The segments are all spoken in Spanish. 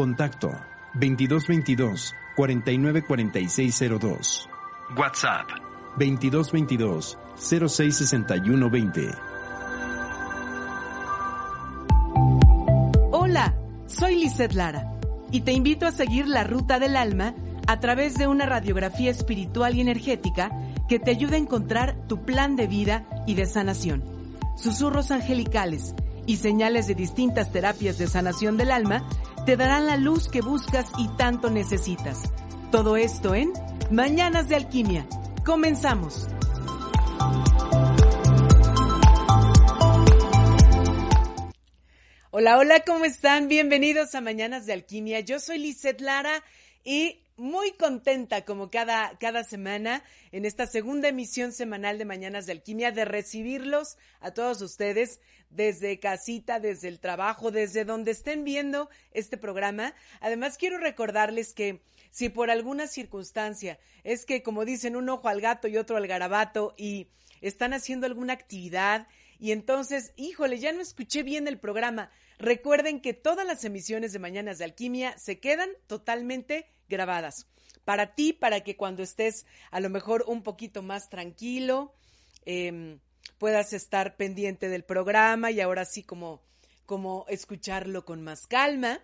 Contacto 2222 494602. WhatsApp 2222 066120. Hola, soy Lisette Lara y te invito a seguir la ruta del alma a través de una radiografía espiritual y energética que te ayude a encontrar tu plan de vida y de sanación. Susurros angelicales y señales de distintas terapias de sanación del alma te darán la luz que buscas y tanto necesitas. Todo esto en Mañanas de Alquimia. Comenzamos. Hola, hola, ¿cómo están? Bienvenidos a Mañanas de Alquimia. Yo soy Lisette Lara y muy contenta como cada, cada semana en esta segunda emisión semanal de Mañanas de Alquimia de recibirlos a todos ustedes desde casita, desde el trabajo, desde donde estén viendo este programa. Además, quiero recordarles que si por alguna circunstancia es que, como dicen, un ojo al gato y otro al garabato y están haciendo alguna actividad y entonces, híjole, ya no escuché bien el programa. Recuerden que todas las emisiones de Mañanas de Alquimia se quedan totalmente grabadas. Para ti, para que cuando estés a lo mejor un poquito más tranquilo, eh, puedas estar pendiente del programa y ahora sí como, como escucharlo con más calma.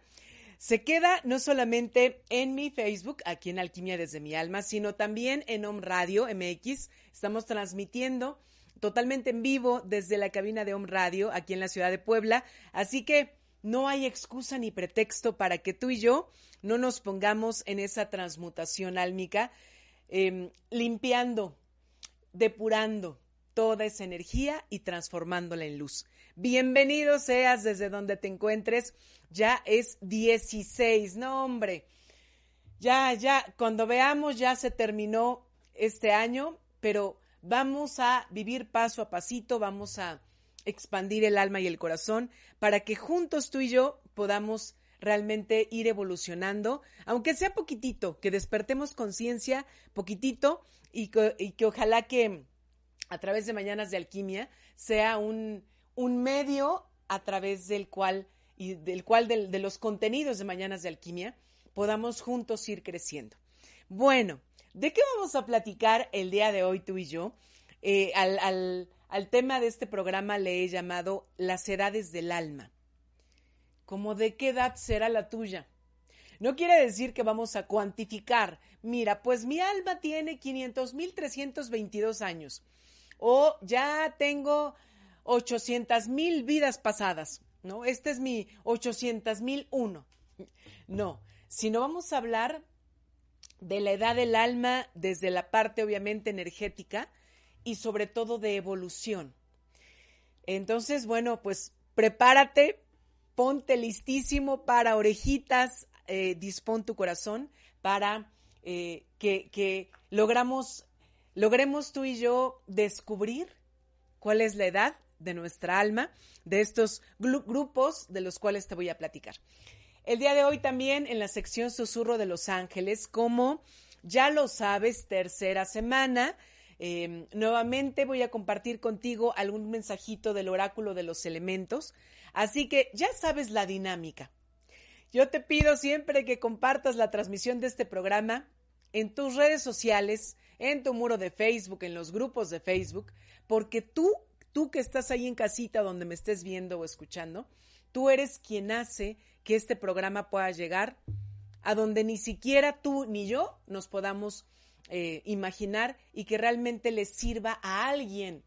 Se queda no solamente en mi Facebook, aquí en Alquimia desde mi alma, sino también en Home Radio MX. Estamos transmitiendo totalmente en vivo desde la cabina de Home Radio aquí en la ciudad de Puebla. Así que no hay excusa ni pretexto para que tú y yo no nos pongamos en esa transmutación álmica, eh, limpiando, depurando toda esa energía y transformándola en luz. Bienvenido seas desde donde te encuentres. Ya es 16, no hombre. Ya, ya, cuando veamos ya se terminó este año, pero vamos a vivir paso a pasito, vamos a expandir el alma y el corazón para que juntos tú y yo podamos realmente ir evolucionando, aunque sea poquitito, que despertemos conciencia poquitito y que, y que, ojalá que a través de Mañanas de Alquimia sea un, un medio a través del cual y del cual de, los contenidos de Mañanas de Alquimia podamos juntos ir creciendo. Bueno, ¿de qué vamos a platicar el día de hoy tú y yo? Eh, al, al, al tema de este programa le he llamado Las edades del alma. ¿Cómo de qué edad será la tuya? No quiere decir que vamos a cuantificar. Mira, pues mi alma tiene 500.322 años. O ya tengo 800.000 vidas pasadas. ¿No? Este es mi 800.001. No, sino vamos a hablar de la edad del alma desde la parte obviamente energética y sobre todo de evolución. Entonces, bueno, pues prepárate, ponte listísimo para orejitas, eh, dispón tu corazón para eh, que, que, logramos logremos tú y yo descubrir cuál es la edad de nuestra alma, de estos grupos de los cuales te voy a platicar. El día de hoy también en la sección Susurro de los Ángeles, como ya lo sabes, tercera semana, em, nuevamente voy a compartir contigo algún mensajito del oráculo de los elementos, así que ya sabes la dinámica. Yo te pido siempre que compartas la transmisión de este programa en tus redes sociales, en tu muro de Facebook, en los grupos de Facebook, porque tú, tú que estás ahí en casita donde me estés viendo o escuchando, tú eres quien hace que este programa pueda llegar a donde ni siquiera tú ni yo nos podamos eh, imaginar y que realmente le sirva a alguien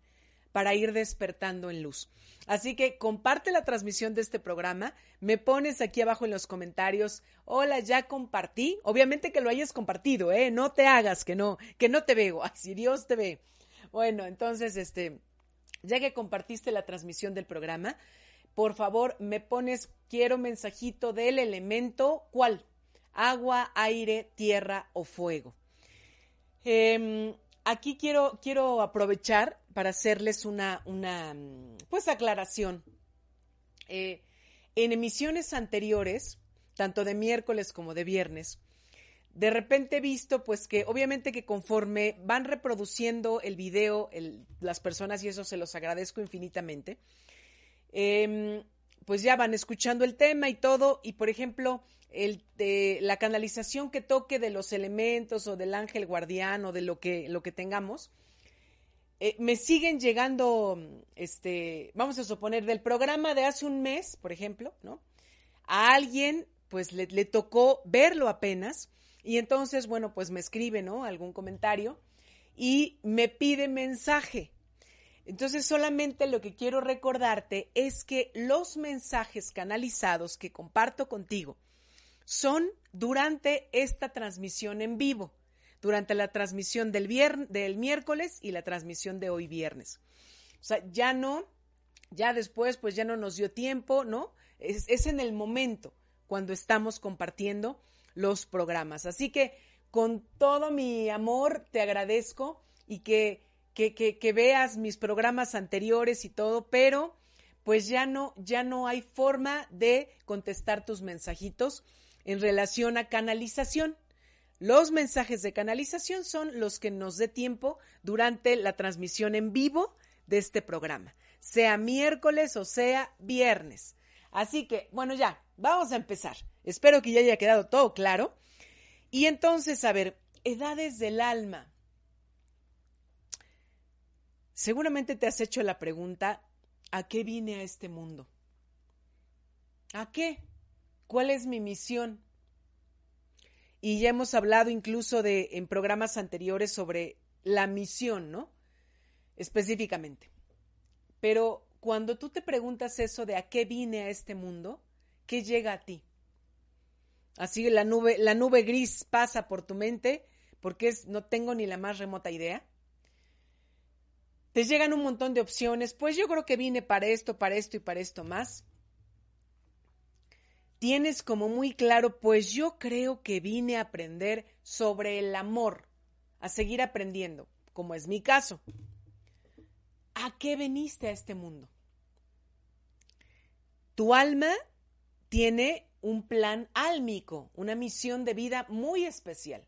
para ir despertando en luz. Así que comparte la transmisión de este programa, me pones aquí abajo en los comentarios, hola, ya compartí, obviamente que lo hayas compartido, ¿eh? No te hagas que no, que no te veo, ay, si Dios te ve. Bueno, entonces, este, ya que compartiste la transmisión del programa, por favor, me pones, quiero mensajito del elemento, ¿cuál? Agua, aire, tierra o fuego. Em, aquí quiero, quiero aprovechar para hacerles una, una pues, aclaración. Eh, en emisiones anteriores, tanto de miércoles como de viernes, de repente he visto pues que obviamente que conforme van reproduciendo el video las personas y eso se los agradezco infinitamente, Em, pues ya van escuchando el tema y todo, y por ejemplo, la canalización que toque de los elementos o del ángel guardián o de lo que, lo que tengamos, eh, me siguen llegando, este, vamos a suponer, del programa de hace un mes, por ejemplo, ¿no? A alguien, pues le, le tocó verlo apenas, y entonces, bueno, pues me escribe, ¿no? Algún comentario y me pide mensaje. Entonces solamente lo que quiero recordarte es que los mensajes canalizados que comparto contigo son durante esta transmisión en vivo, durante la transmisión del, del miércoles y la transmisión de hoy viernes. O sea, ya no, ya después pues ya no nos dio tiempo, ¿no? Es, es en el momento cuando estamos compartiendo los programas. Así que con todo mi amor te agradezco y que que, veas mis programas anteriores y todo, pero pues ya no, ya no hay forma de contestar tus mensajitos en relación a canalización. Los mensajes de canalización son los que nos dé tiempo durante la transmisión en vivo de este programa, sea miércoles o sea viernes. Así que, bueno, ya, vamos a empezar. Espero que ya haya quedado todo claro. Y entonces, a ver, edades del alma. Seguramente te has hecho la pregunta, ¿a qué vine a este mundo? ¿A qué? ¿Cuál es mi misión? Y ya hemos hablado incluso de en programas anteriores sobre la misión, ¿no? Específicamente. Pero cuando tú te preguntas eso de a qué vine a este mundo, ¿qué llega a ti? Así la nube, la nube gris pasa por tu mente porque es, no tengo ni la más remota idea te llegan un montón de opciones, pues yo creo que vine para esto, para esto y para esto más. Tienes como muy claro, pues yo creo que vine a aprender sobre el amor, a seguir aprendiendo, como es mi caso. ¿A qué veniste a este mundo? Tu alma tiene un plan álmico, una misión de vida muy especial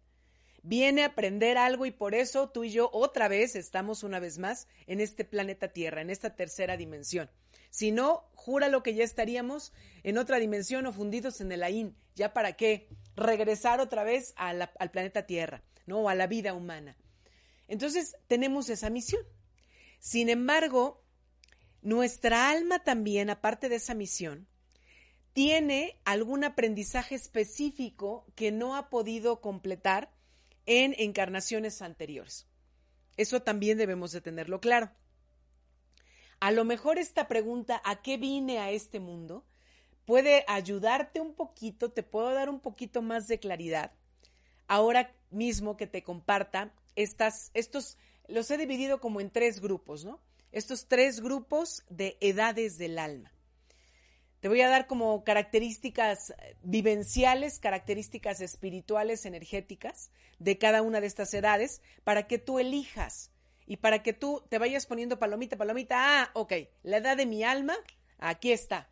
viene a aprender algo y por eso tú y yo otra vez estamos una vez más en este planeta Tierra, en esta tercera dimensión. Si no, lo que ya estaríamos en otra dimensión o fundidos en el AIN. ¿Ya para qué? Regresar otra vez al planeta Tierra, ¿no? O a la vida humana. Entonces, tenemos esa misión. Sin embargo, nuestra alma también, aparte de esa misión, tiene algún aprendizaje específico que no ha podido completar en encarnaciones anteriores. Eso también debemos de tenerlo claro. A lo mejor esta pregunta, ¿a qué vine a este mundo? puede ayudarte un poquito, te puedo dar un poquito más de claridad. Ahora mismo que te comparta estas, estos, los he dividido como en tres grupos, ¿no? Estos tres grupos de edades del alma. Te voy a dar como características vivenciales, características espirituales, energéticas de cada una de estas edades para que tú elijas y para que tú te vayas poniendo palomita, palomita. Ah, ok, la edad de mi alma, aquí está.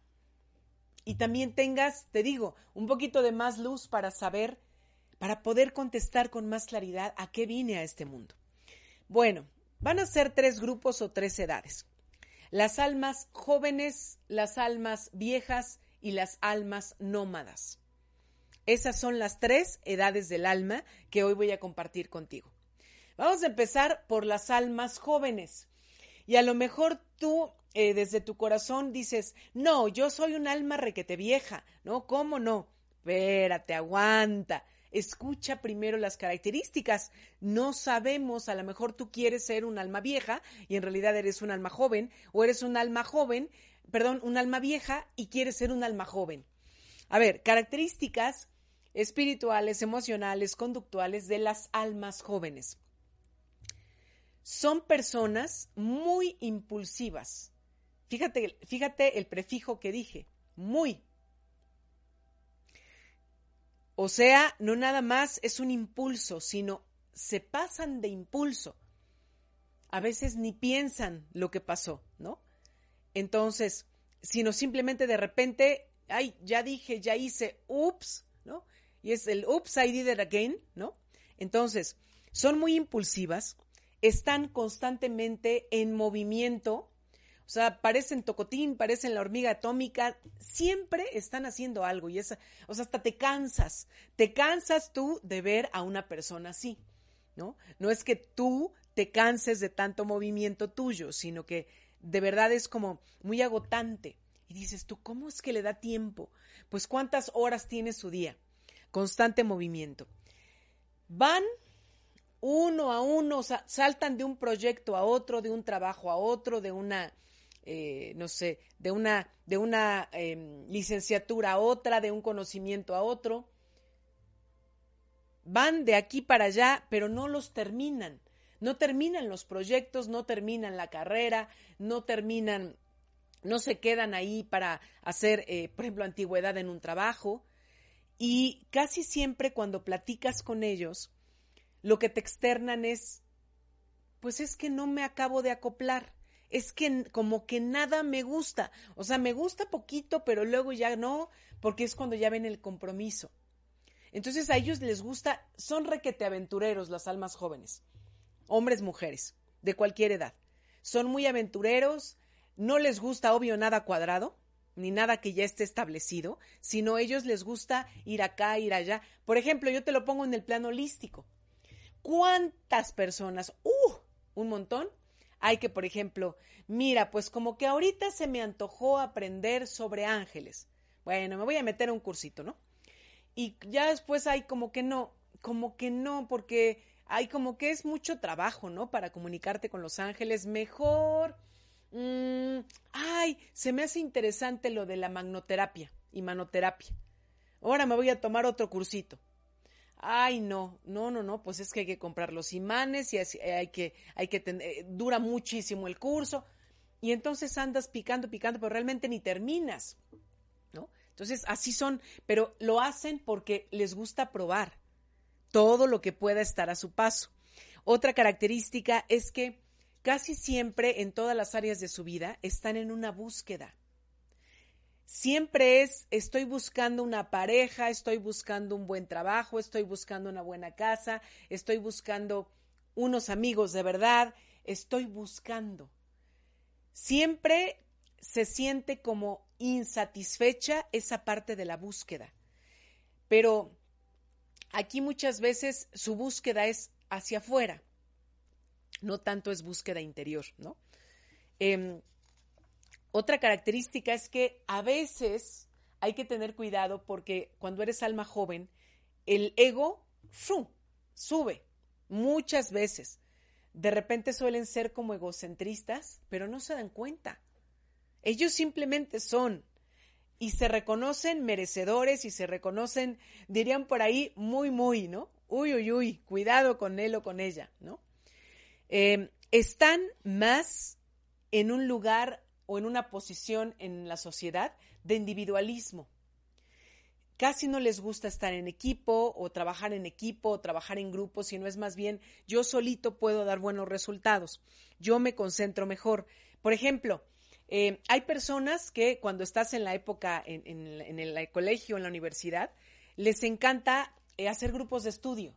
Y también tengas, te digo, un poquito de más luz para saber, para poder contestar con más claridad a qué vine a este mundo. Bueno, van a ser tres grupos o tres edades las almas jóvenes, las almas viejas y las almas nómadas. Esas son las tres edades del alma que hoy voy a compartir contigo. Vamos a empezar por las almas jóvenes. Y a lo mejor tú eh, desde tu corazón dices, no, yo soy un alma requete vieja, ¿no? ¿Cómo no? Espérate, aguanta escucha primero las características. No sabemos, a lo mejor tú quieres ser un alma vieja y en realidad eres un alma joven, o eres un alma joven, perdón, un alma vieja y quieres ser un alma joven. A ver, características espirituales, emocionales, conductuales de las almas jóvenes. Son personas muy impulsivas. Fíjate, fíjate el prefijo que dije, muy o sea, no nada más es un impulso, sino se pasan de impulso. A veces ni piensan lo que pasó, ¿no? Entonces, sino simplemente de repente, ay, ya dije, ya hice, ups, ¿no? Y es el ups, I did it again, ¿no? Entonces, son muy impulsivas, están constantemente en movimiento, o sea, parecen tocotín, parecen la hormiga atómica, siempre están haciendo algo y esa, o sea, hasta te cansas, te cansas tú de ver a una persona así, ¿no? No es que tú te canses de tanto movimiento tuyo, sino que de verdad es como muy agotante. Y dices tú, ¿cómo es que le da tiempo? Pues cuántas horas tiene su día. Constante movimiento. Van uno a uno, saltan de un proyecto a otro, de un trabajo a otro, de una eh, no sé, de una, de una em, licenciatura a otra, de un conocimiento a otro. Van de aquí para allá, pero no los terminan. No terminan los proyectos, no terminan la carrera, no terminan, no se quedan ahí para hacer, eh, por ejemplo, antigüedad en un trabajo. Y casi siempre cuando platicas con ellos, lo que te externan es, pues es que no me acabo de acoplar es que como que nada me gusta. O sea, me gusta poquito, pero luego ya no, porque es cuando ya ven el compromiso. Entonces a ellos les gusta, son requete aventureros las almas jóvenes, hombres, mujeres, de cualquier edad. Son muy aventureros, no les gusta, obvio, nada cuadrado, ni nada que ya esté establecido, sino a ellos les gusta ir acá, ir allá. Por ejemplo, yo te lo pongo en el plano holístico. ¿Cuántas personas? ¡Uh! Un montón hay que, por ejemplo, mira, pues como que ahorita se me antojó aprender sobre ángeles. Bueno, me voy a meter un cursito, ¿no? Y ya después hay como que no, como que no, porque hay como que es mucho trabajo, ¿no? Para comunicarte con los ángeles. Mejor, mm, ay, se me hace interesante lo de la magnoterapia y manoterapia. Ahora me voy a tomar otro cursito ay no, no, no, no, pues es que hay que comprar los imanes y hay que, hay que, eh, dura muchísimo el curso y entonces andas picando, picando, pero realmente ni terminas, ¿no? Entonces así son, pero lo hacen porque les gusta probar todo lo que pueda estar a su paso. Otra característica es que casi siempre en todas las áreas de su vida están en una búsqueda siempre es, estoy buscando una pareja, estoy buscando un buen trabajo, estoy buscando una buena casa, estoy buscando unos amigos de verdad, estoy buscando. Siempre se siente como insatisfecha esa parte de la búsqueda. Pero aquí muchas veces su búsqueda es hacia afuera, no tanto es búsqueda interior, ¿no? Em, otra característica es que a veces hay que tener cuidado porque cuando eres alma joven, el ego sube muchas veces. De repente suelen ser como egocentristas, pero no se dan cuenta. Ellos simplemente son y se reconocen merecedores y se reconocen, dirían por ahí, muy, muy, ¿no? Uy, uy, uy, cuidado con él o con ella, ¿no? Eh, están más en un lugar o en una posición en la sociedad de individualismo. Casi no les gusta estar en equipo o trabajar en equipo o trabajar en grupo, sino es más bien yo solito puedo dar buenos resultados. Yo me concentro mejor. Por ejemplo, eh, hay personas que cuando estás en la época en, el colegio, en la universidad, les encanta eh, hacer grupos de estudio,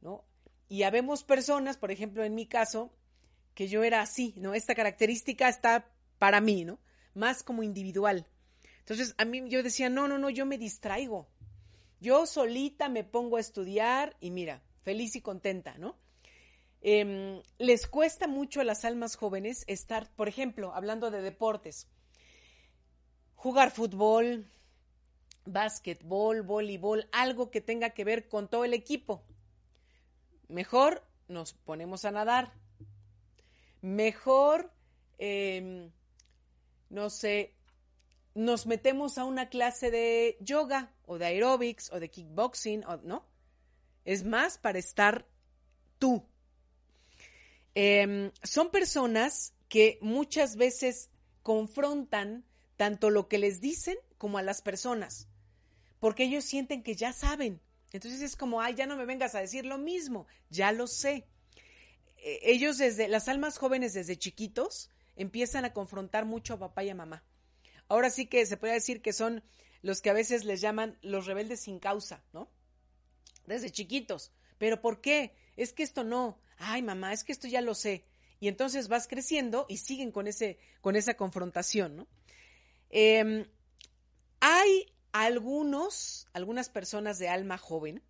¿no? Y habemos personas, por ejemplo, en mi caso, que yo era así, ¿no? Esta característica está para mí, ¿no? Más como individual. Entonces, a mí yo decía, no, no, no, yo me distraigo. Yo solita me pongo a estudiar y mira, feliz y contenta, ¿no? Em, les cuesta mucho a las almas jóvenes estar, por ejemplo, hablando de deportes, jugar fútbol, básquetbol, voleibol, algo que tenga que ver con todo el equipo. Mejor nos ponemos a nadar. Mejor, em, no sé, nos metemos a una clase de yoga o de aerobics o de kickboxing, o, ¿no? Es más para estar tú. Em, son personas que muchas veces confrontan tanto lo que les dicen como a las personas, porque ellos sienten que ya saben. Entonces es como, ay, ya no me vengas a decir lo mismo, ya lo sé. E, ellos desde, las almas jóvenes desde chiquitos, empiezan a confrontar mucho a papá y a mamá ahora sí que se puede decir que son los que a veces les llaman los rebeldes sin causa, ¿no? Desde chiquitos. ¿Pero por qué? Es que esto no. Ay, mamá, es que esto ya lo sé. Y entonces vas creciendo y siguen con, ese, con esa confrontación, ¿no? Em, hay algunos, algunas personas de alma joven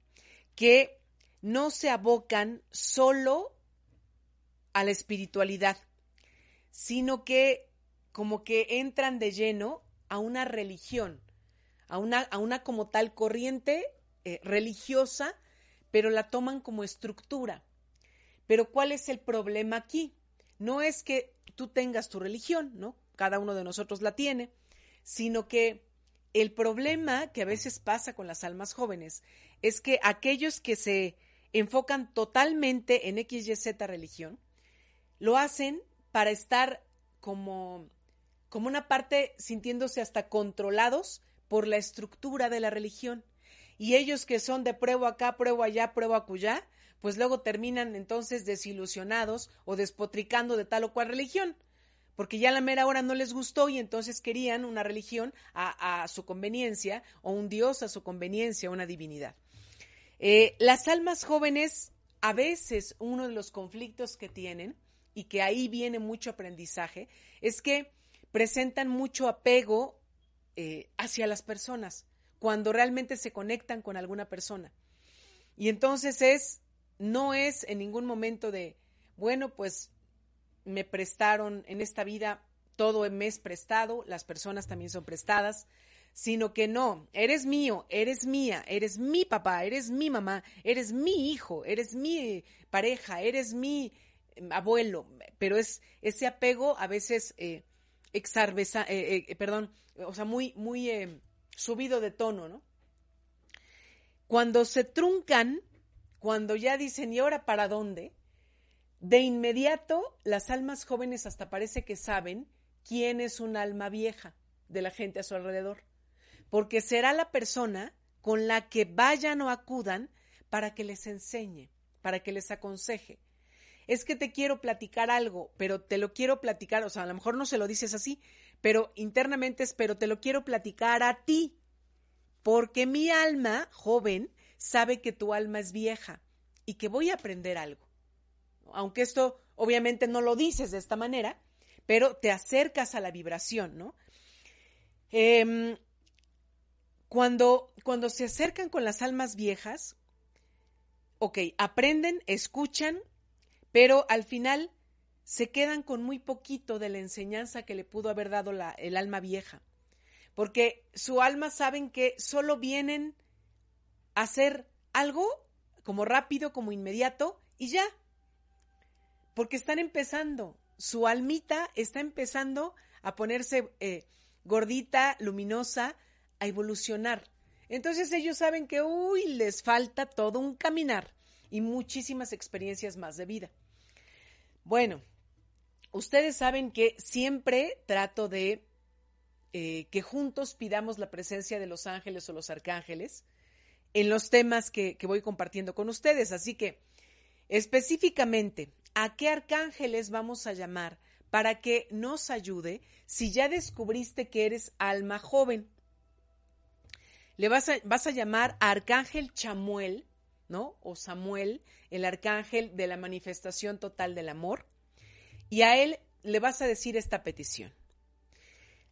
que no se abocan solo a la espiritualidad, sino que como que entran de lleno a una religión, a una, a una como tal corriente eh, religiosa, pero la toman como estructura. Pero ¿cuál es el problema aquí? No es que tú tengas tu religión, ¿no? Cada uno de nosotros la tiene, sino que el problema que a veces pasa con las almas jóvenes es que aquellos que se enfocan totalmente en XYZ religión, lo hacen para estar como como una parte sintiéndose hasta controlados por la estructura de la religión. Y ellos que son de prueba acá, prueba allá, prueba acullá, pues luego terminan entonces desilusionados o despotricando de tal o cual religión, porque ya a la mera hora no les gustó y entonces querían una religión a, su conveniencia o un dios a su conveniencia, una divinidad. Eh, las almas jóvenes, a veces uno de los conflictos que tienen, y que ahí viene mucho aprendizaje, es que presentan mucho apego eh, hacia las personas cuando realmente se conectan con alguna persona. Y entonces es, no es en ningún momento de, bueno, pues me prestaron en esta vida, todo me es prestado, las personas también son prestadas, sino que no, eres mío, eres mía, eres mi papá, eres mi mamá, eres mi hijo, eres mi pareja, eres mi abuelo, pero es ese apego a veces eh, eh, eh, eh, perdón, o sea, muy, muy subido de tono, ¿no? Cuando se truncan, cuando ya dicen, ¿y ahora para dónde? De inmediato, las almas jóvenes hasta parece que saben quién es un alma vieja de la gente a su alrededor, porque será la persona con la que vayan o acudan para que les enseñe, para que les aconseje, es que te quiero platicar algo, pero te lo quiero platicar, o sea, a lo mejor no se lo dices así, pero internamente es, pero te lo quiero platicar a ti, porque mi alma joven sabe que tu alma es vieja y que voy a aprender algo. Aunque esto obviamente no lo dices de esta manera, pero te acercas a la vibración, ¿no? Em, cuando, cuando se acercan con las almas viejas, ok, aprenden, escuchan, pero al final se quedan con muy poquito de la enseñanza que le pudo haber dado el alma vieja, porque su alma saben que solo vienen a hacer algo como rápido, como inmediato, y ya, porque están empezando, su almita está empezando a ponerse eh, gordita, luminosa, a evolucionar. Entonces ellos saben que, uy, les falta todo un caminar y muchísimas experiencias más de vida. Bueno, ustedes saben que siempre trato de eh, que juntos pidamos la presencia de los ángeles o los arcángeles en los temas que, voy compartiendo con ustedes. Así que, específicamente, ¿a qué arcángeles vamos a llamar para que nos ayude si ya descubriste que eres alma joven? Le vas a, vas a llamar a Arcángel Chamuel, O Samuel, el arcángel de la manifestación total del amor. Y a él le vas a decir esta petición.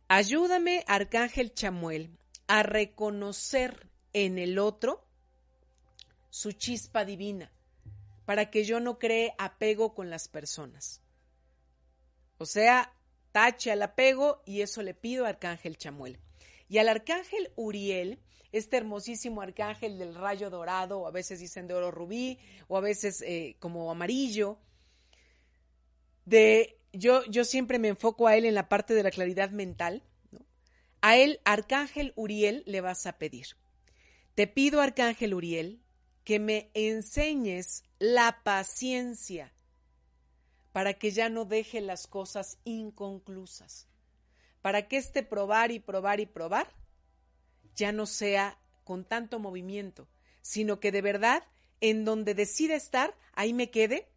Ayúdame, Arcángel Chamuel, a reconocer en el otro su chispa divina, para que yo no cree apego con las personas. O sea, tache al apego y eso le pido a Arcángel Chamuel. Y al Arcángel Uriel, este hermosísimo arcángel del rayo dorado, o a veces dicen de oro rubí, o a veces eh, como amarillo, de yo, yo siempre me enfoco a él en la parte de la claridad mental. A él, Arcángel Uriel, le vas a pedir. Te pido, Arcángel Uriel, que me enseñes la paciencia para que ya no deje las cosas inconclusas, para que este probar y probar y probar ya no sea con tanto movimiento, sino que de verdad en donde decida estar, ahí me quede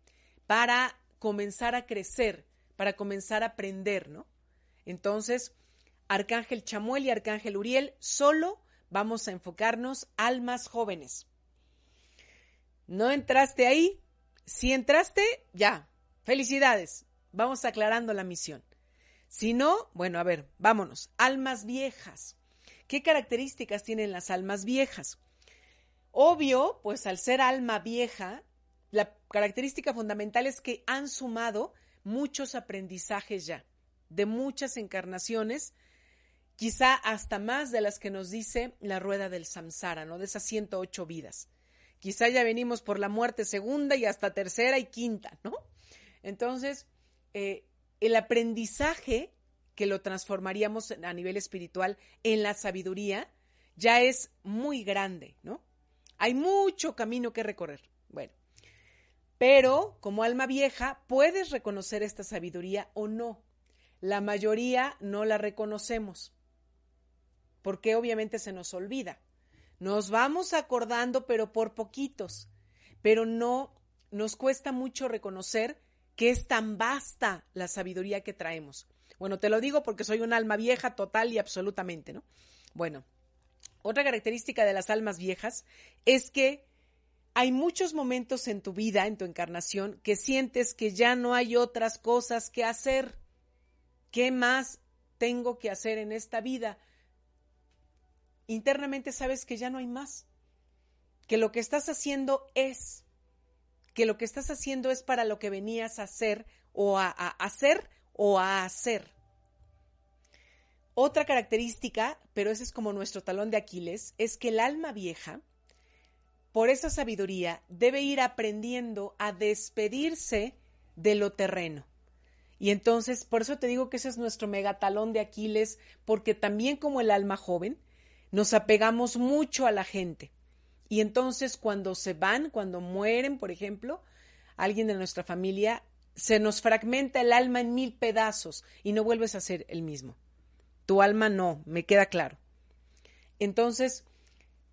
para comenzar a crecer, para comenzar a aprender, ¿no? Entonces, Arcángel Chamuel y Arcángel Uriel, solo vamos a enfocarnos almas jóvenes. ¿No entraste ahí? Si entraste, ya, felicidades, vamos aclarando la misión. Si no, bueno, a ver, vámonos, almas viejas. ¿Qué características tienen las almas viejas? Obvio, pues al ser alma vieja, la característica fundamental es que han sumado muchos aprendizajes ya, de muchas encarnaciones, quizá hasta más de las que nos dice la rueda del samsara, ¿no? De esas 108 vidas. Quizá ya venimos por la muerte segunda y hasta tercera y quinta, ¿no? Entonces, eh, el aprendizaje que lo transformaríamos a nivel espiritual en la sabiduría ya es muy grande, ¿no? Hay mucho camino que recorrer. Bueno, pero como alma vieja puedes reconocer esta sabiduría o no. La mayoría no la reconocemos porque obviamente se nos olvida. Nos vamos acordando, pero por poquitos, pero no nos cuesta mucho reconocer que es tan vasta la sabiduría que traemos. Bueno, te lo digo porque soy un alma vieja total y absolutamente, ¿no? Bueno, otra característica de las almas viejas es que hay muchos momentos en tu vida, en tu encarnación, que sientes que ya no hay otras cosas que hacer. ¿Qué más tengo que hacer en esta vida? Internamente sabes que ya no hay más, que lo que estás haciendo es, que lo que estás haciendo es para lo que venías a hacer o a, a hacer o a hacer. Otra característica, pero ese es como nuestro talón de Aquiles, es que el alma vieja, por esa sabiduría, debe ir aprendiendo a despedirse de lo terreno. Y entonces, por eso te digo que ese es nuestro megatalón de Aquiles, porque también como el alma joven, nos apegamos mucho a la gente. Y entonces cuando se van, cuando mueren, por ejemplo, alguien de nuestra familia, se nos fragmenta el alma en mil pedazos y no vuelves a ser el mismo. Tu alma no, me queda claro. Entonces,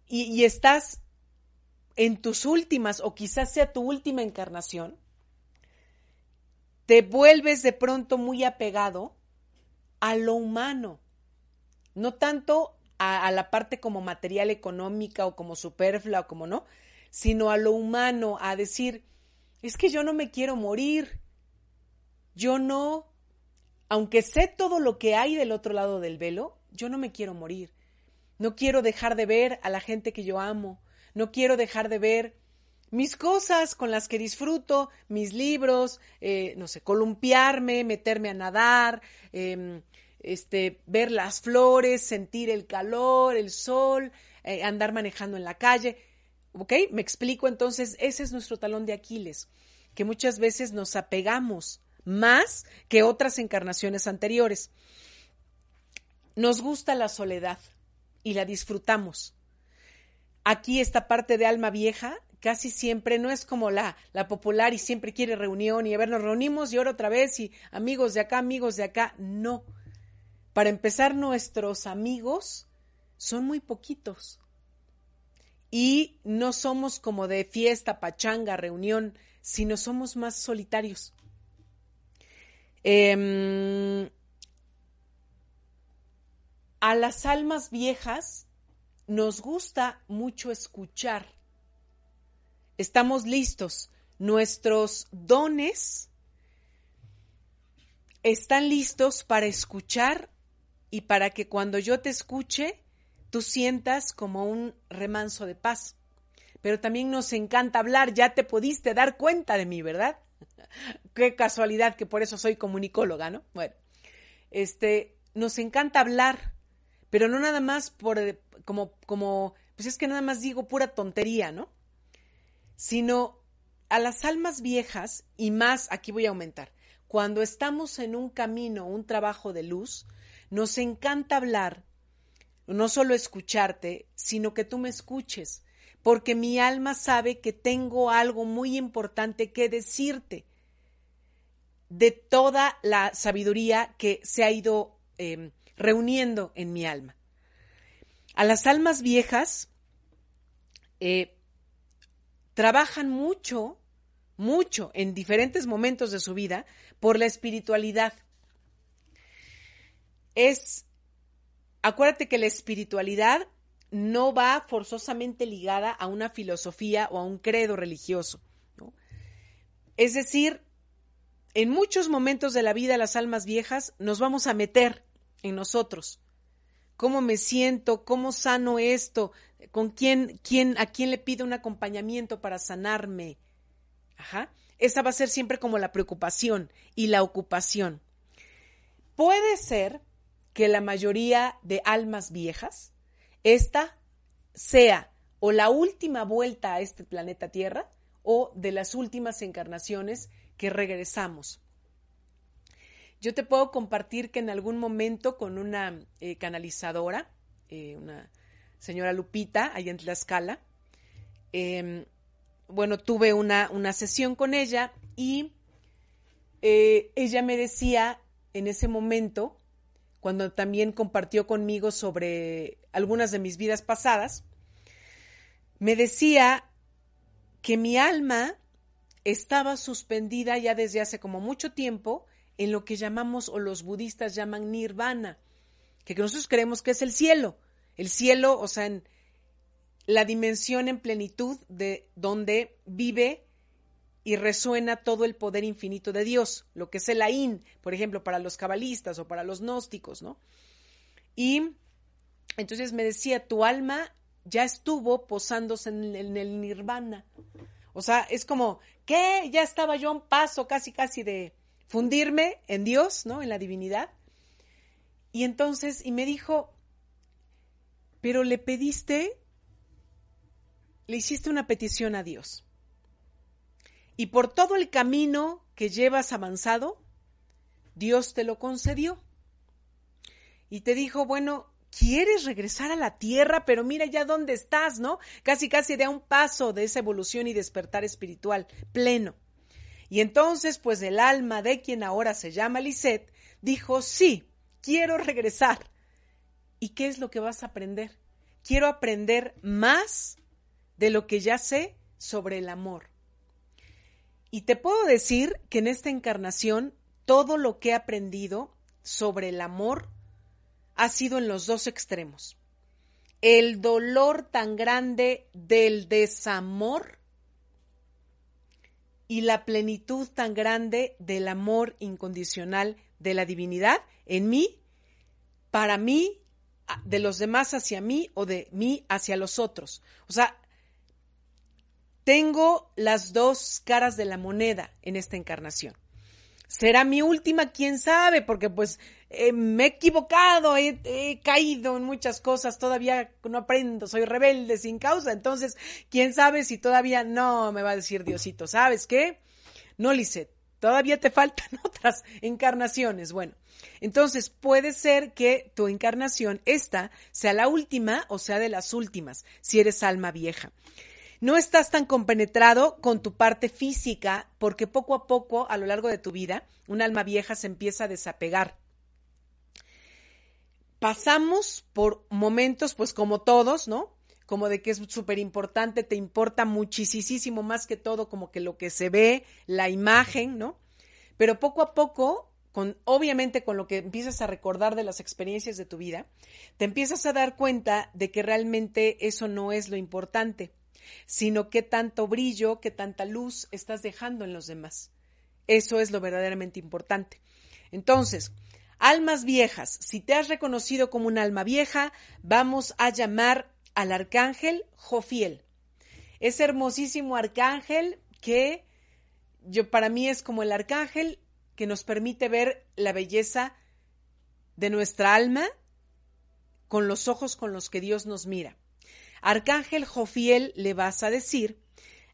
y, estás en tus últimas o quizás sea tu última encarnación, te vuelves de pronto muy apegado a lo humano, no tanto a, a, la parte como material económica o como superflua o como no, sino a lo humano, a decir, es que yo no me quiero morir, yo no, aunque sé todo lo que hay del otro lado del velo, yo no me quiero morir, no quiero dejar de ver a la gente que yo amo, no quiero dejar de ver mis cosas con las que disfruto, mis libros, eh, no sé, columpiarme, meterme a nadar, eh, este, ver las flores, sentir el calor, el sol, eh, andar manejando en la calle. ¿Ok? Me explico entonces, ese es nuestro talón de Aquiles, que muchas veces nos apegamos más que otras encarnaciones anteriores. Nos gusta la soledad y la disfrutamos aquí esta parte de alma vieja casi siempre no es como la, la popular y siempre quiere reunión y a ver, nos reunimos y ahora otra vez y amigos de acá, amigos de acá. No. Para empezar, nuestros amigos son muy poquitos. Y no somos como de fiesta, pachanga, reunión, sino somos más solitarios. Em, a las almas viejas nos gusta mucho escuchar. Estamos listos. Nuestros dones están listos para escuchar y para que cuando yo te escuche, tú sientas como un remanso de paz. Pero también nos encanta hablar, ya te pudiste dar cuenta de mí, ¿verdad? Qué casualidad que por eso soy comunicóloga, ¿no? Bueno, este, nos encanta hablar, pero no nada más por como como pues es que nada más digo pura tontería, ¿no? Sino a las almas viejas y más, aquí voy a aumentar, cuando estamos en un camino, un trabajo de luz, nos encanta hablar, no solo escucharte, sino que tú me escuches, porque mi alma sabe que tengo algo muy importante que decirte de toda la sabiduría que se ha ido eh, reuniendo en mi alma. A las almas viejas eh, trabajan mucho, mucho en diferentes momentos de su vida por la espiritualidad es, acuérdate que la espiritualidad no va forzosamente ligada a una filosofía o a un credo religioso. Es decir, en muchos momentos de la vida las almas viejas nos vamos a meter en nosotros. ¿Cómo me siento? ¿Cómo sano esto? ¿Con quién, quién, a quién le pido un acompañamiento para sanarme? Ajá. Esa va a ser siempre como la preocupación y la ocupación. Puede ser que la mayoría de almas viejas, esta sea o la última vuelta a este planeta Tierra o de las últimas encarnaciones que regresamos. Yo te puedo compartir que en algún momento con una eh, canalizadora, eh, una señora Lupita, allá en Tlaxcala, em, bueno, tuve una, una, sesión con ella y eh, ella me decía en ese momento cuando también compartió conmigo sobre algunas de mis vidas pasadas, me decía que mi alma estaba suspendida ya desde hace como mucho tiempo en lo que llamamos o los budistas llaman nirvana, que nosotros creemos que es el cielo, el cielo, o sea, en la dimensión en plenitud de donde vive y resuena todo el poder infinito de Dios, lo que es el Ain, por ejemplo, para los cabalistas o para los gnósticos, ¿no? Y entonces me decía, tu alma ya estuvo posándose en el, nirvana. O sea, es como, ¿qué? Ya estaba yo a un paso casi, casi de fundirme en Dios, ¿no? En la divinidad. Y entonces, y me dijo, pero le pediste, le hiciste una petición a Dios. Y por todo el camino que llevas avanzado, Dios te lo concedió. Y te dijo, bueno, quieres regresar a la tierra, pero mira ya dónde estás, ¿no? Casi, casi de un paso de esa evolución y despertar espiritual pleno. Y entonces, pues el alma de quien ahora se llama Lisette dijo, sí, quiero regresar. ¿Y qué es lo que vas a aprender? Quiero aprender más de lo que ya sé sobre el amor. Y te puedo decir que en esta encarnación todo lo que he aprendido sobre el amor ha sido en los dos extremos. El dolor tan grande del desamor y la plenitud tan grande del amor incondicional de la divinidad en mí, para mí, de los demás hacia mí o de mí hacia los otros. O sea, tengo las dos caras de la moneda en esta encarnación. Será mi última, quién sabe, porque pues eh, me he equivocado, he, caído en muchas cosas, todavía no aprendo, soy rebelde sin causa, entonces, quién sabe si todavía no me va a decir Diosito, ¿sabes qué? No, Lisette, todavía te faltan otras encarnaciones. Bueno, entonces puede ser que tu encarnación, esta, sea la última o sea de las últimas, si eres alma vieja. No estás tan compenetrado con tu parte física porque poco a poco, a lo largo de tu vida, un alma vieja se empieza a desapegar. Pasamos por momentos, pues como todos, ¿no? Como de que es súper importante, te importa muchísimo más que todo, como que lo que se ve, la imagen, ¿no? Pero poco a poco con, obviamente con lo que empiezas a recordar de las experiencias de tu vida, te empiezas a dar cuenta de que realmente eso no es lo importante, sino qué tanto brillo, qué tanta luz estás dejando en los demás. Eso es lo verdaderamente importante. Entonces, almas viejas, si te has reconocido como un alma vieja, vamos a llamar al arcángel Jofiel. Ese hermosísimo arcángel que yo para mí es como el arcángel que nos permite ver la belleza de nuestra alma con los ojos con los que Dios nos mira. Arcángel Jofiel le vas a decir,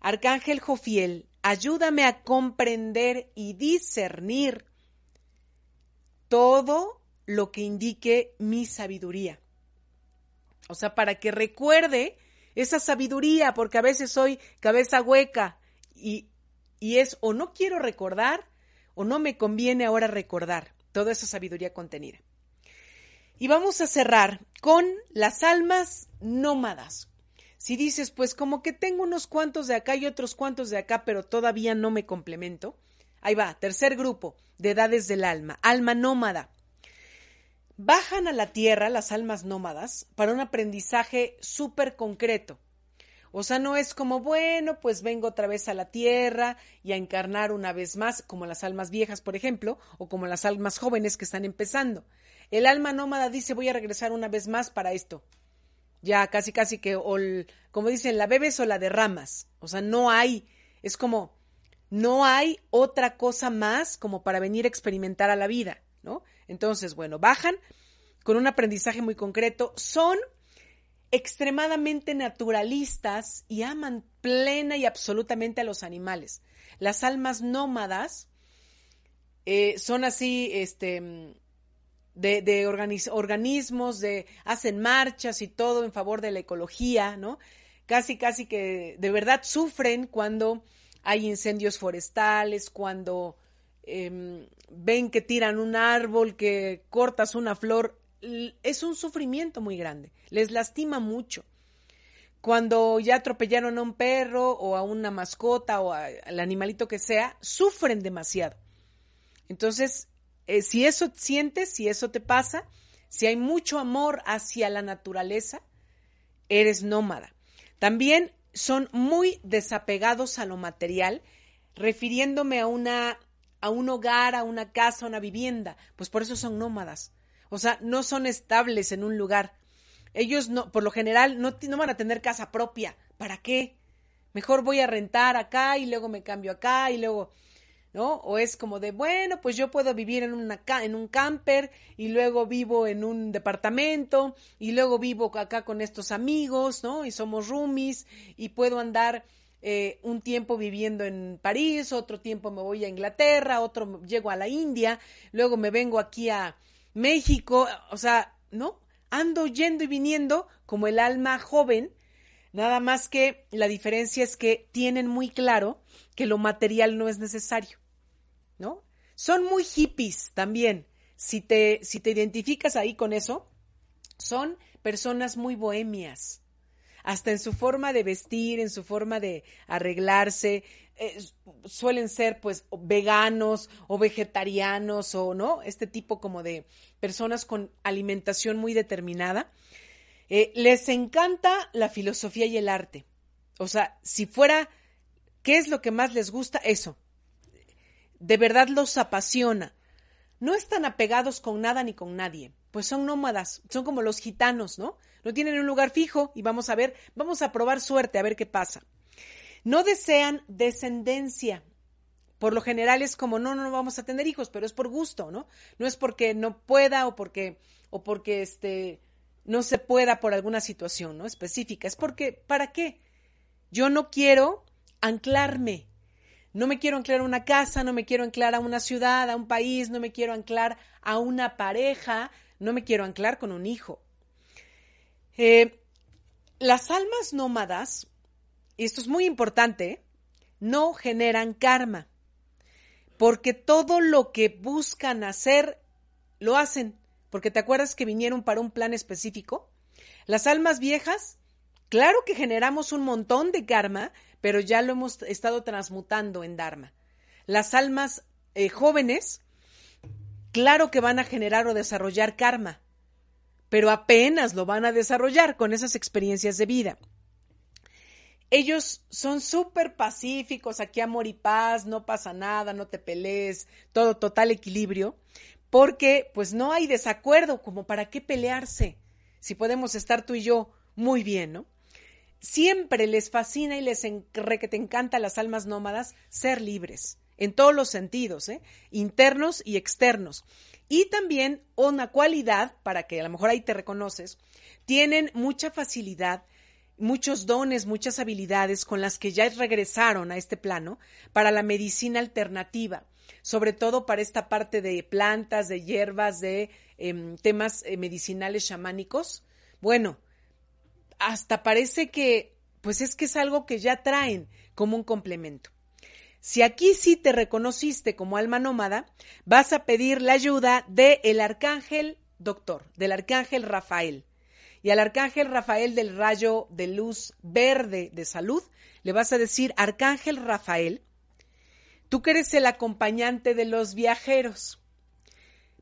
Arcángel Jofiel, ayúdame a comprender y discernir todo lo que indique mi sabiduría. O sea, para que recuerde esa sabiduría, porque a veces soy cabeza hueca y, y es o no quiero recordar o no me conviene ahora recordar toda esa sabiduría contenida. Y vamos a cerrar con las almas nómadas. Si dices, pues como que tengo unos cuantos de acá y otros cuantos de acá, pero todavía no me complemento. Ahí va, tercer grupo de edades del alma, alma nómada. Bajan a la tierra las almas nómadas para un aprendizaje súper concreto. O sea, no es como, bueno, pues vengo otra vez a la tierra y a encarnar una vez más, como las almas viejas, por ejemplo, o como las almas jóvenes que están empezando. El alma nómada dice, voy a regresar una vez más para esto. Ya casi, casi que, o como dicen, la bebes o la derramas. O sea, no hay, es como, no hay otra cosa más como para venir a experimentar a la vida, ¿no? Entonces, bueno, bajan con un aprendizaje muy concreto, son extremadamente naturalistas y aman plena y absolutamente a los animales. Las almas nómadas eh, son así, este, de, organismos, de, hacen marchas y todo en favor de la ecología, ¿no? Casi, casi que de verdad sufren cuando hay incendios forestales, cuando em, ven que tiran un árbol, que cortas una flor, es un sufrimiento muy grande, les lastima mucho. Cuando ya atropellaron a un perro o a una mascota o al animalito que sea, sufren demasiado. Entonces, eh, si eso sientes, si eso te pasa, si hay mucho amor hacia la naturaleza, eres nómada. También son muy desapegados a lo material, refiriéndome a una a un hogar, a una casa, a una vivienda, pues por eso son nómadas. O sea, no son estables en un lugar. Ellos no, por lo general, no, no van a tener casa propia. ¿Para qué? Mejor voy a rentar acá y luego me cambio acá y luego, ¿no? O es como de, bueno, pues yo puedo vivir en, una, en un camper y luego vivo en un departamento y luego vivo acá con estos amigos, ¿no? Y somos roomies y puedo andar eh, un tiempo viviendo en París, otro tiempo me voy a Inglaterra, otro llego a la India, luego me vengo aquí a, México, o sea, ¿no? Ando yendo y viniendo como el alma joven, nada más que la diferencia es que tienen muy claro que lo material no es necesario, ¿no? Son muy hippies también. Si te, si te identificas ahí con eso, son personas muy bohemias, hasta en su forma de vestir, en su forma de arreglarse, eh, suelen ser pues veganos o vegetarianos o no, este tipo como de personas con alimentación muy determinada. Eh, les encanta la filosofía y el arte. O sea, si fuera, ¿qué es lo que más les gusta? Eso. De verdad los apasiona. No están apegados con nada ni con nadie, pues son nómadas, son como los gitanos, ¿no? No tienen un lugar fijo y vamos a ver, vamos a probar suerte, a ver qué pasa. No desean descendencia. Por lo general es como, no, no vamos a tener hijos, pero es por gusto, ¿no? No es porque no pueda o porque, o porque este, no se pueda por alguna situación, ¿no? Específica. Es porque, ¿para qué? Yo no quiero anclarme. No me quiero anclar a una casa, no me quiero anclar a una ciudad, a un país, no me quiero anclar a una pareja, no me quiero anclar con un hijo. Eh, las almas nómadas y esto es muy importante, no generan karma, porque todo lo que buscan hacer, lo hacen, porque te acuerdas que vinieron para un plan específico. Las almas viejas, claro que generamos un montón de karma, pero ya lo hemos estado transmutando en Dharma. Las almas eh, jóvenes, claro que van a generar o desarrollar karma, pero apenas lo van a desarrollar con esas experiencias de vida. Ellos son súper pacíficos, aquí amor y paz, no pasa nada, no te pelees, todo total equilibrio, porque pues no hay desacuerdo, como para qué pelearse, si podemos estar tú y yo muy bien, ¿no? Siempre les fascina y les que te encanta las almas nómadas ser libres, en todos los sentidos, ¿eh? internos y externos. Y también una cualidad, para que a lo mejor ahí te reconoces, tienen mucha facilidad, muchos dones, muchas habilidades con las que ya regresaron a este plano para la medicina alternativa, sobre todo para esta parte de plantas, de hierbas, de em, temas eh, medicinales chamánicos. Bueno, hasta parece que, pues es que es algo que ya traen como un complemento. Si aquí sí te reconociste como alma nómada, vas a pedir la ayuda del el arcángel doctor, del arcángel Rafael. Y al arcángel Rafael del rayo de luz verde de salud, le vas a decir, arcángel Rafael, tú que eres el acompañante de los viajeros,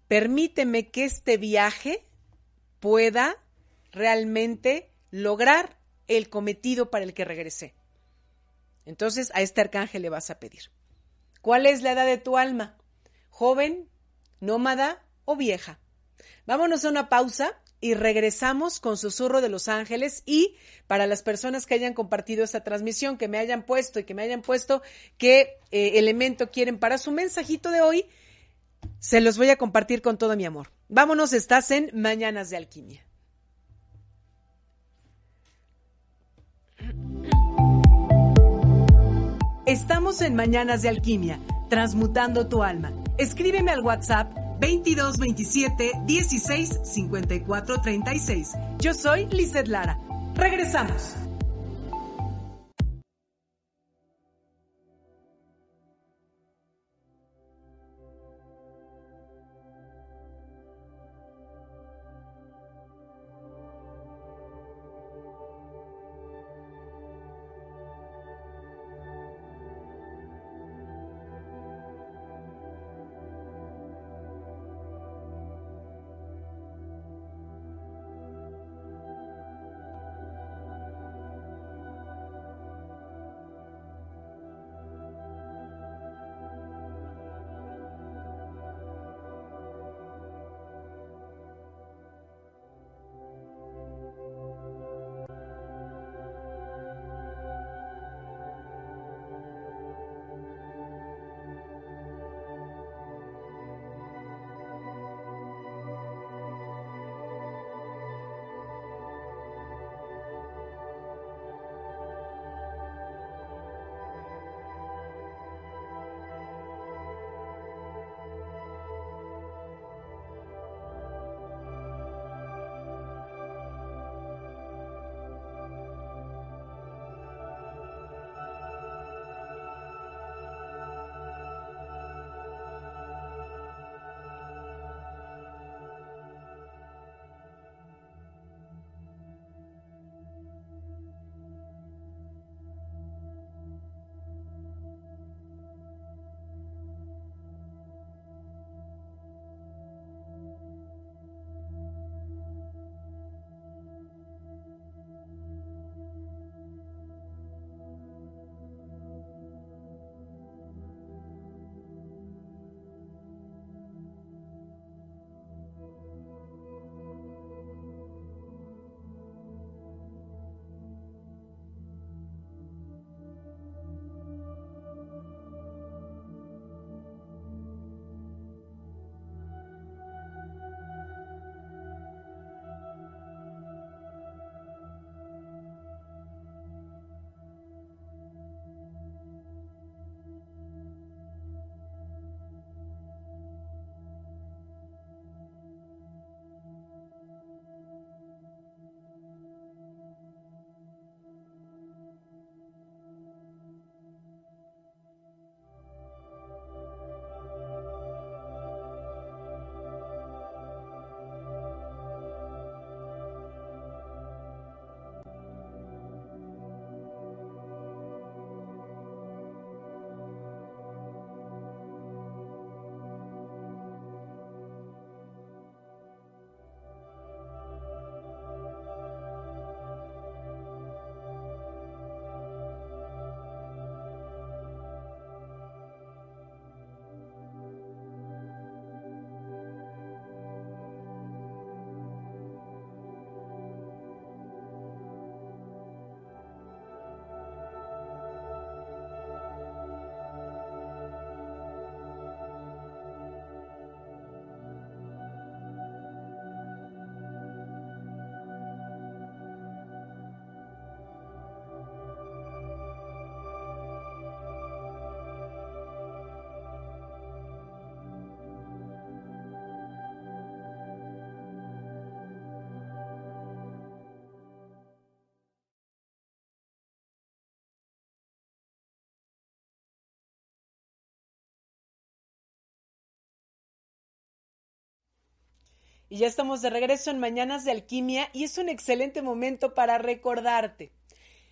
permíteme que este viaje pueda realmente lograr el cometido para el que regresé. Entonces a este arcángel le vas a pedir. ¿Cuál es la edad de tu alma? ¿Joven, nómada o vieja? Vámonos a una pausa y regresamos con Susurro de los Ángeles y para las personas que hayan compartido esta transmisión, que me hayan puesto y que me hayan puesto qué eh, elemento quieren para su mensajito de hoy, se los voy a compartir con todo mi amor. Vámonos, estás en Mañanas de Alquimia. Estamos en Mañanas de Alquimia, transmutando tu alma. Escríbeme al WhatsApp 2227 16 54 36. Yo soy Lizeth Lara. Regresamos. Y ya estamos de regreso en Mañanas de Alquimia y es un excelente momento para recordarte.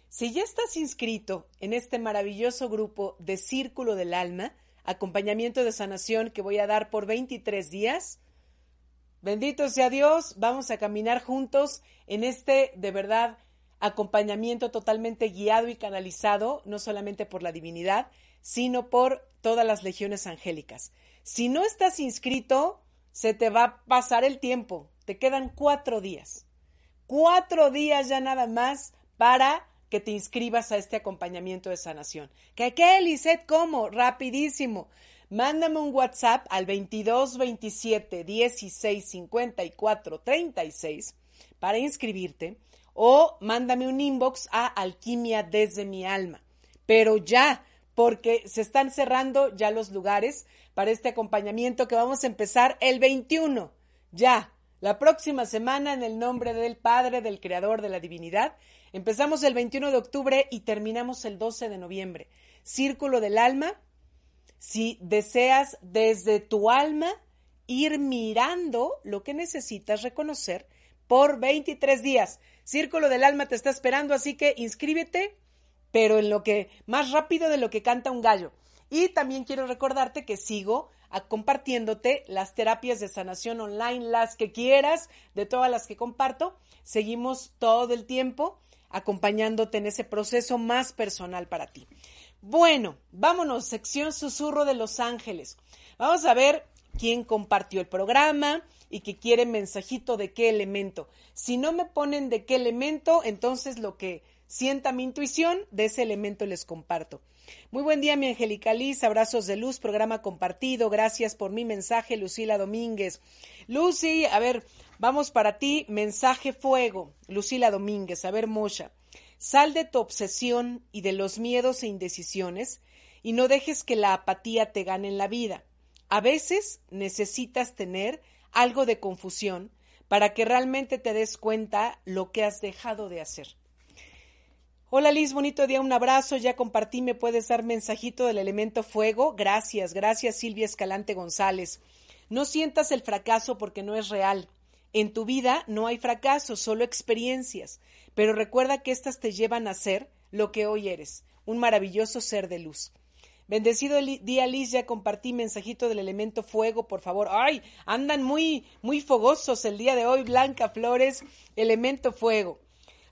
Si ya estás inscrito en este maravilloso grupo de Círculo del Alma, acompañamiento de sanación que voy a dar por 23 días, bendito sea Dios, vamos a caminar juntos en este de verdad acompañamiento totalmente guiado y canalizado, no solamente por la divinidad, sino por todas las legiones angélicas. Si no estás inscrito, se te va a pasar el tiempo. Te quedan cuatro días. Cuatro días ya nada más para que te inscribas a este acompañamiento de sanación. ¿Qué, qué, Lisette? ¿Cómo? Rapidísimo. Mándame un WhatsApp al 22 27 16 54 36 para inscribirte o mándame un inbox a Alquimia desde mi alma. Pero ya, porque se están cerrando ya los lugares para este acompañamiento que vamos a empezar el 21. Ya, la próxima semana en el nombre del Padre, del Creador, de la Divinidad. Empezamos el 21 de octubre y terminamos el 12 de noviembre. Círculo del alma. Si deseas desde tu alma ir mirando lo que necesitas reconocer por 23 días. Círculo del alma te está esperando, así que inscríbete, pero en lo que más rápido de lo que canta un gallo. Y también quiero recordarte que sigo compartiéndote las terapias de sanación online, las que quieras, de todas las que comparto. Seguimos todo el tiempo acompañándote en ese proceso más personal para ti. Bueno, vámonos, sección susurro de Los Ángeles. Vamos a ver quién compartió el programa y que quiere mensajito de qué elemento. Si no me ponen de qué elemento, entonces lo que sienta mi intuición, de ese elemento les comparto. Muy buen día, mi Angélica Liz. Abrazos de luz, programa compartido. Gracias por mi mensaje, Lucila Domínguez. Lucy, a ver, vamos para ti. Mensaje fuego. Lucila Domínguez. A ver, Mosha. Sal de tu obsesión y de los miedos e indecisiones y no dejes que la apatía te gane en la vida. A veces necesitas tener algo de confusión para que realmente te des cuenta lo que has dejado de hacer. Hola Liz, bonito día, un abrazo, ya compartí, me puedes dar mensajito del elemento fuego. Gracias, gracias Silvia Escalante González. No sientas el fracaso porque no es real. En tu vida no hay fracaso, solo experiencias, pero recuerda que éstas te llevan a ser lo que hoy eres, un maravilloso ser de luz. Bendecido día, Liz, ya compartí mensajito del elemento fuego, por favor. Ay, andan muy, muy fogosos el día de hoy, Blanca Flores, elemento fuego.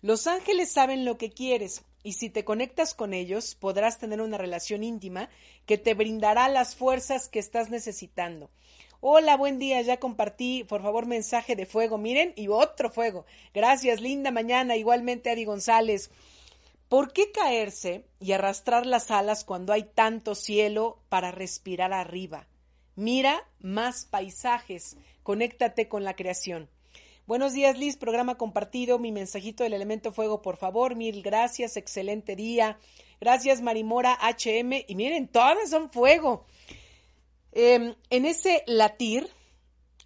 Los ángeles saben lo que quieres y si te conectas con ellos podrás tener una relación íntima que te brindará las fuerzas que estás necesitando. Hola, buen día, ya compartí, por favor, mensaje de fuego, miren, y otro fuego. Gracias, linda mañana, igualmente Adi González. ¿Por qué caerse y arrastrar las alas cuando hay tanto cielo para respirar arriba? Mira más paisajes, conéctate con la creación. Buenos días, Liz, programa compartido, mi mensajito del elemento fuego, por favor, mil gracias, excelente día. Gracias, Marimora HM. Y miren, todas son fuego. Em, en ese latir,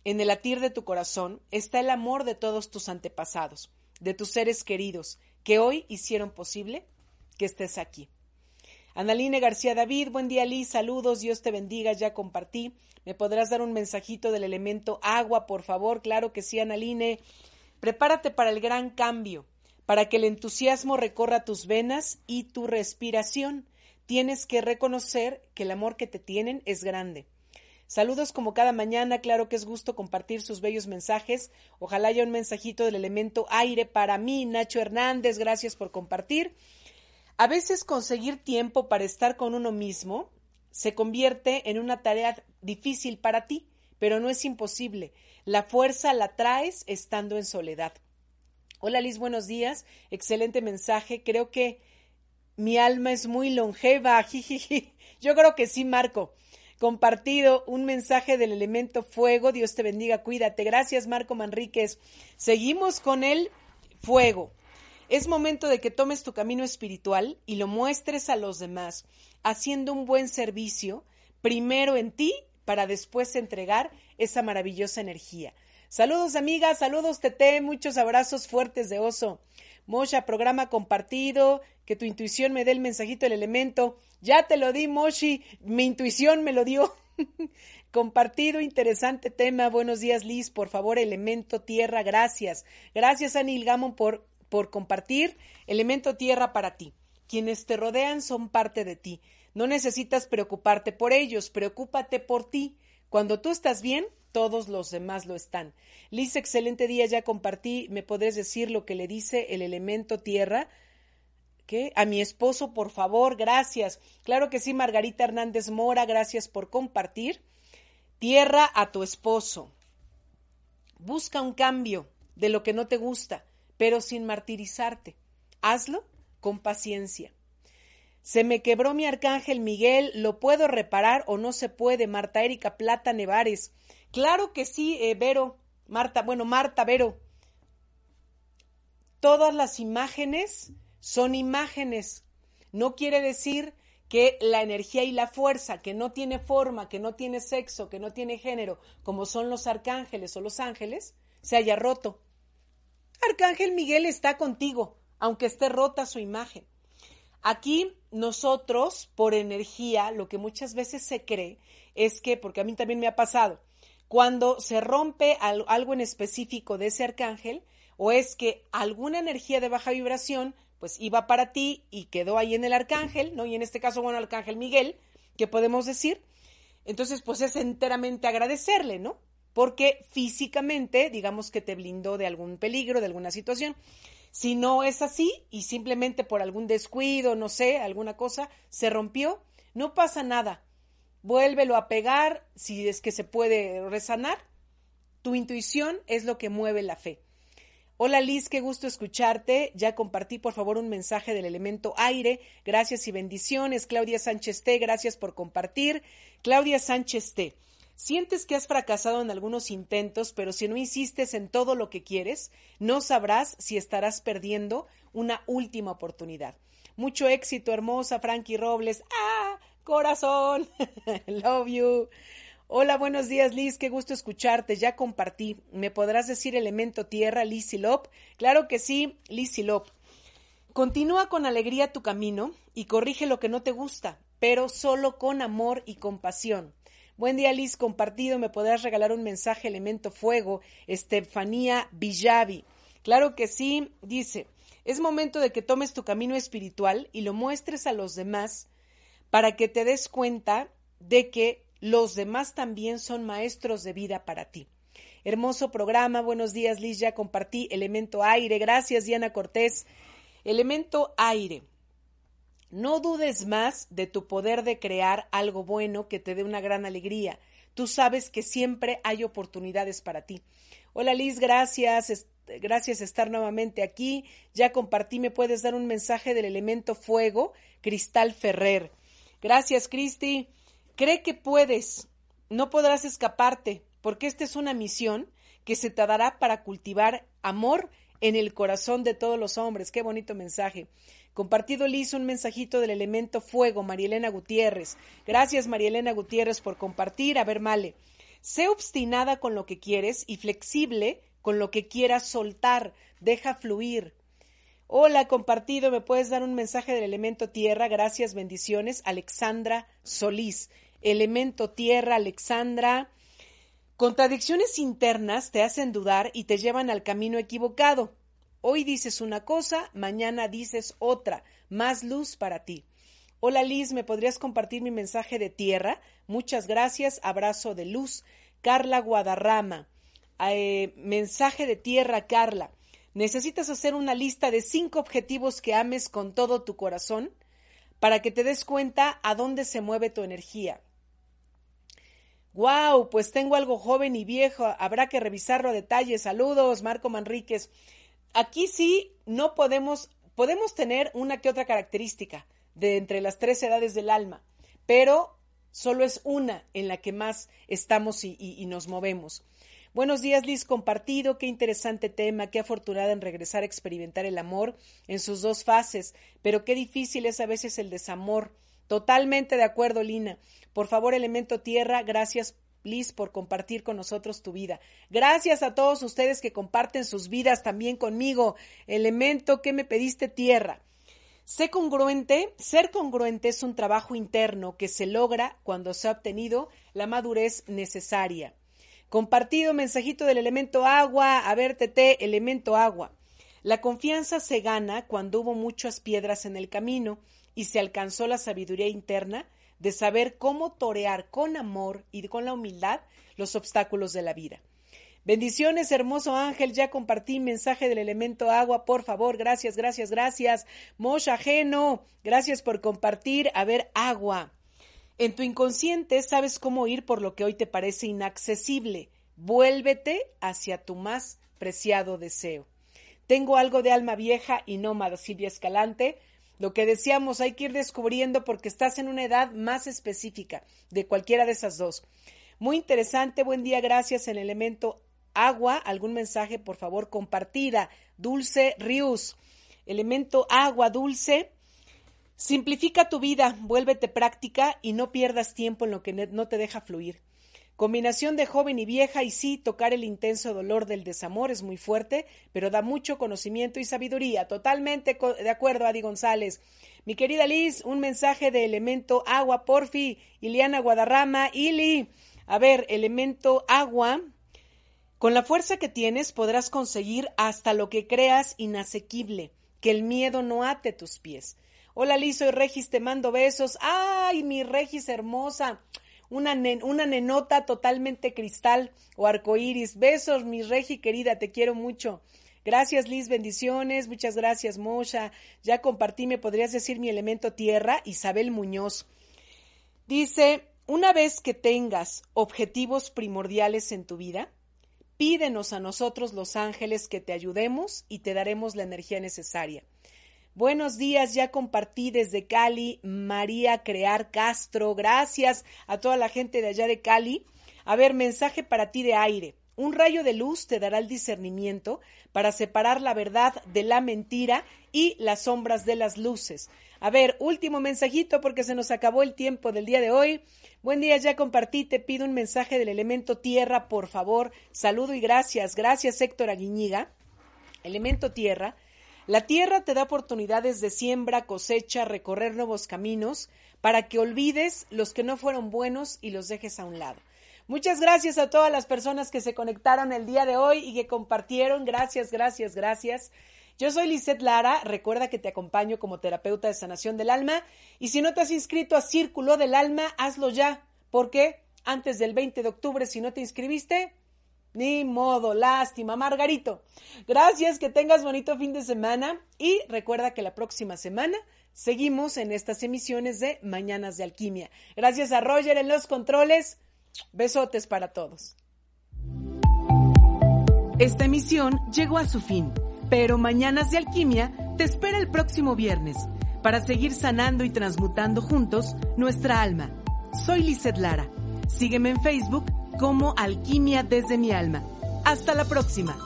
en el latir de tu corazón, está el amor de todos tus antepasados, de tus seres queridos, que hoy hicieron posible que estés aquí. Analine García David, buen día Liz, saludos, Dios te bendiga, ya compartí. ¿Me podrás dar un mensajito del elemento agua, por favor? Claro que sí, Analine. Prepárate para el gran cambio, para que el entusiasmo recorra tus venas y tu respiración. Tienes que reconocer que el amor que te tienen es grande. Saludos como cada mañana, claro que es gusto compartir sus bellos mensajes. Ojalá haya un mensajito del elemento aire para mí, Nacho Hernández, gracias por compartir. A veces conseguir tiempo para estar con uno mismo se convierte en una tarea difícil para ti, pero no es imposible. La fuerza la traes estando en soledad. Hola Liz, buenos días. Excelente mensaje. Creo que mi alma es muy longeva. Yo creo que sí, Marco. Compartido un mensaje del elemento fuego. Dios te bendiga, cuídate. Gracias, Marco Manríquez. Seguimos con el fuego. Es momento de que tomes tu camino espiritual y lo muestres a los demás, haciendo un buen servicio, primero en ti, para después entregar esa maravillosa energía. Saludos amigas, saludos Tete, muchos abrazos fuertes de oso. Mosha, programa compartido, que tu intuición me dé el mensajito, el elemento. Ya te lo di, Moshi, mi intuición me lo dio. Compartido, interesante tema. Buenos días, Liz. Por favor, elemento tierra, gracias. Gracias, Anil Gamon, por, por compartir. Elemento tierra para ti. Quienes te rodean son parte de ti. No necesitas preocuparte por ellos, preocúpate por ti. Cuando tú estás bien, todos los demás lo están. Liz, excelente día, ya compartí. ¿Me podés decir lo que le dice el elemento tierra? ¿Qué? A mi esposo, por favor, gracias. Claro que sí, Margarita Hernández Mora, gracias por compartir. Tierra a tu esposo. Busca un cambio de lo que no te gusta, pero sin martirizarte. Hazlo con paciencia. Se me quebró mi arcángel Miguel, ¿lo puedo reparar o no se puede? Marta Erika Plata Nevares. Claro que sí, eh, Vero. Marta, bueno, Marta, Vero. Todas las imágenes son imágenes. No quiere decir que la energía y la fuerza, que no tiene forma, que no tiene sexo, que no tiene género, como son los arcángeles o los ángeles, se haya roto. Arcángel Miguel está contigo, aunque esté rota su imagen. Aquí nosotros, por energía, lo que muchas veces se cree es que, porque a mí también me ha pasado, cuando se rompe algo en específico de ese arcángel, o es que alguna energía de baja vibración, pues iba para ti y quedó ahí en el arcángel, ¿no? Y en este caso, bueno, el arcángel Miguel, ¿qué podemos decir? Entonces, pues es enteramente agradecerle, ¿no? Porque físicamente, digamos que te blindó de algún peligro, de alguna situación. Si no es así y simplemente por algún descuido, no sé, alguna cosa, se rompió, no pasa nada. Vuélvelo a pegar si es que se puede resanar. Tu intuición es lo que mueve la fe. Hola Liz, qué gusto escucharte. Ya compartí por favor un mensaje del elemento aire. Gracias y bendiciones. Claudia Sánchez T, gracias por compartir. Claudia Sánchez T. Sientes que has fracasado en algunos intentos, pero si no insistes en todo lo que quieres, no sabrás si estarás perdiendo una última oportunidad. Mucho éxito, hermosa Frankie Robles. ¡Ah! Corazón. Love you. Hola, buenos días, Liz. Qué gusto escucharte. Ya compartí. ¿Me podrás decir elemento tierra, Liz Lop? Claro que sí, Liz Lop. Continúa con alegría tu camino y corrige lo que no te gusta, pero solo con amor y compasión. Buen día, Liz. Compartido. ¿Me podrás regalar un mensaje elemento fuego? Estefanía Villavi. Claro que sí. Dice, es momento de que tomes tu camino espiritual y lo muestres a los demás para que te des cuenta de que los demás también son maestros de vida para ti. Hermoso programa. Buenos días, Liz. Ya compartí elemento aire. Gracias, Diana Cortés. Elemento aire. No dudes más de tu poder de crear algo bueno que te dé una gran alegría. Tú sabes que siempre hay oportunidades para ti. Hola Liz, gracias. Gracias estar nuevamente aquí. Ya compartí, me puedes dar un mensaje del elemento fuego, Cristal Ferrer. Gracias, Cristi. Cree que puedes. No podrás escaparte, porque esta es una misión que se te dará para cultivar amor en el corazón de todos los hombres. Qué bonito mensaje. Compartido Liz un mensajito del elemento fuego, Marielena Gutiérrez. Gracias, Marielena Gutiérrez, por compartir. A ver, Male. Sé obstinada con lo que quieres y flexible con lo que quieras soltar. Deja fluir. Hola, compartido. ¿Me puedes dar un mensaje del elemento tierra? Gracias, bendiciones. Alexandra Solís. Elemento tierra, Alexandra. Contradicciones internas te hacen dudar y te llevan al camino equivocado. Hoy dices una cosa, mañana dices otra. Más luz para ti. Hola Liz, ¿me podrías compartir mi mensaje de tierra? Muchas gracias, abrazo de luz. Carla Guadarrama. Eh, mensaje de tierra, Carla. ¿Necesitas hacer una lista de cinco objetivos que ames con todo tu corazón para que te des cuenta a dónde se mueve tu energía? Wow, pues tengo algo joven y viejo, habrá que revisarlo a detalle. Saludos, Marco Manríquez. Aquí sí no podemos, podemos tener una que otra característica de entre las tres edades del alma, pero solo es una en la que más estamos y, nos movemos. Buenos días, Liz, compartido. Qué interesante tema. Qué afortunada en regresar a experimentar el amor en sus dos fases. Pero qué difícil es a veces el desamor. Totalmente de acuerdo, Lina. Por favor, elemento tierra, gracias Liz, por compartir con nosotros tu vida. Gracias a todos ustedes que comparten sus vidas también conmigo. Elemento que me pediste tierra. Sé congruente, ser congruente es un trabajo interno que se logra cuando se ha obtenido la madurez necesaria. Compartido mensajito del elemento agua, a ver, TT, elemento agua. La confianza se gana cuando hubo muchas piedras en el camino y se alcanzó la sabiduría interna de saber cómo torear con amor y con la humildad los obstáculos de la vida. Bendiciones, hermoso ángel. Ya compartí mensaje del elemento agua, por favor. Gracias, gracias, gracias. Mosha ajeno, gracias por compartir. A ver, agua. En tu inconsciente sabes cómo ir por lo que hoy te parece inaccesible. Vuélvete hacia tu más preciado deseo. Tengo algo de alma vieja y nómada, Silvia Escalante. Lo que decíamos hay que ir descubriendo porque estás en una edad más específica de cualquiera de esas dos. Muy interesante, buen día, gracias en el elemento agua, algún mensaje, por favor, compartida. Dulce Rius, elemento agua dulce. Simplifica tu vida, vuélvete práctica y no pierdas tiempo en lo que no te deja fluir. Combinación de joven y vieja y sí, tocar el intenso dolor del desamor es muy fuerte, pero da mucho conocimiento y sabiduría. Totalmente de acuerdo, Adi González. Mi querida Liz, un mensaje de elemento agua, porfi. Iliana Guadarrama, Ili. A ver, elemento agua, con la fuerza que tienes podrás conseguir hasta lo que creas inasequible, que el miedo no ate tus pies. Hola Liz, soy Regis, te mando besos. Ay, mi Regis hermosa. Una, una nenota totalmente cristal o arcoíris. Besos, mi Regi querida, te quiero mucho. Gracias Liz, bendiciones. Muchas gracias Mosha. Ya compartí, me podrías decir mi elemento tierra, Isabel Muñoz. Dice, una vez que tengas objetivos primordiales en tu vida, Pídenos a nosotros los ángeles que te ayudemos y te daremos la energía necesaria. Buenos días, ya compartí desde Cali, María Crear Castro. Gracias a toda la gente de allá de Cali. A ver, mensaje para ti de aire. Un rayo de luz te dará el discernimiento para separar la verdad de la mentira y las sombras de las luces. A ver, último mensajito porque se nos acabó el tiempo del día de hoy. Buen día, ya compartí, te pido un mensaje del elemento tierra, por favor. Saludo y gracias. Gracias, Héctor Aguiñiga. Elemento tierra. La tierra te da oportunidades de siembra, cosecha, recorrer nuevos caminos para que olvides los que no fueron buenos y los dejes a un lado. Muchas gracias a todas las personas que se conectaron el día de hoy y que compartieron. Gracias, gracias, gracias. Yo soy Lisette Lara, recuerda que te acompaño como terapeuta de sanación del alma y si no te has inscrito a Círculo del Alma, hazlo ya, porque antes del 20 de octubre, si no te inscribiste, ni modo, lástima, Margarito. Gracias, que tengas bonito fin de semana y recuerda que la próxima semana seguimos en estas emisiones de Mañanas de Alquimia. Gracias a Roger en los controles. Besotes para todos. Esta emisión llegó a su fin. Pero Mañanas de Alquimia te espera el próximo viernes para seguir sanando y transmutando juntos nuestra alma. Soy Lizeth Lara. Sígueme en Facebook como Alquimia desde mi alma. Hasta la próxima.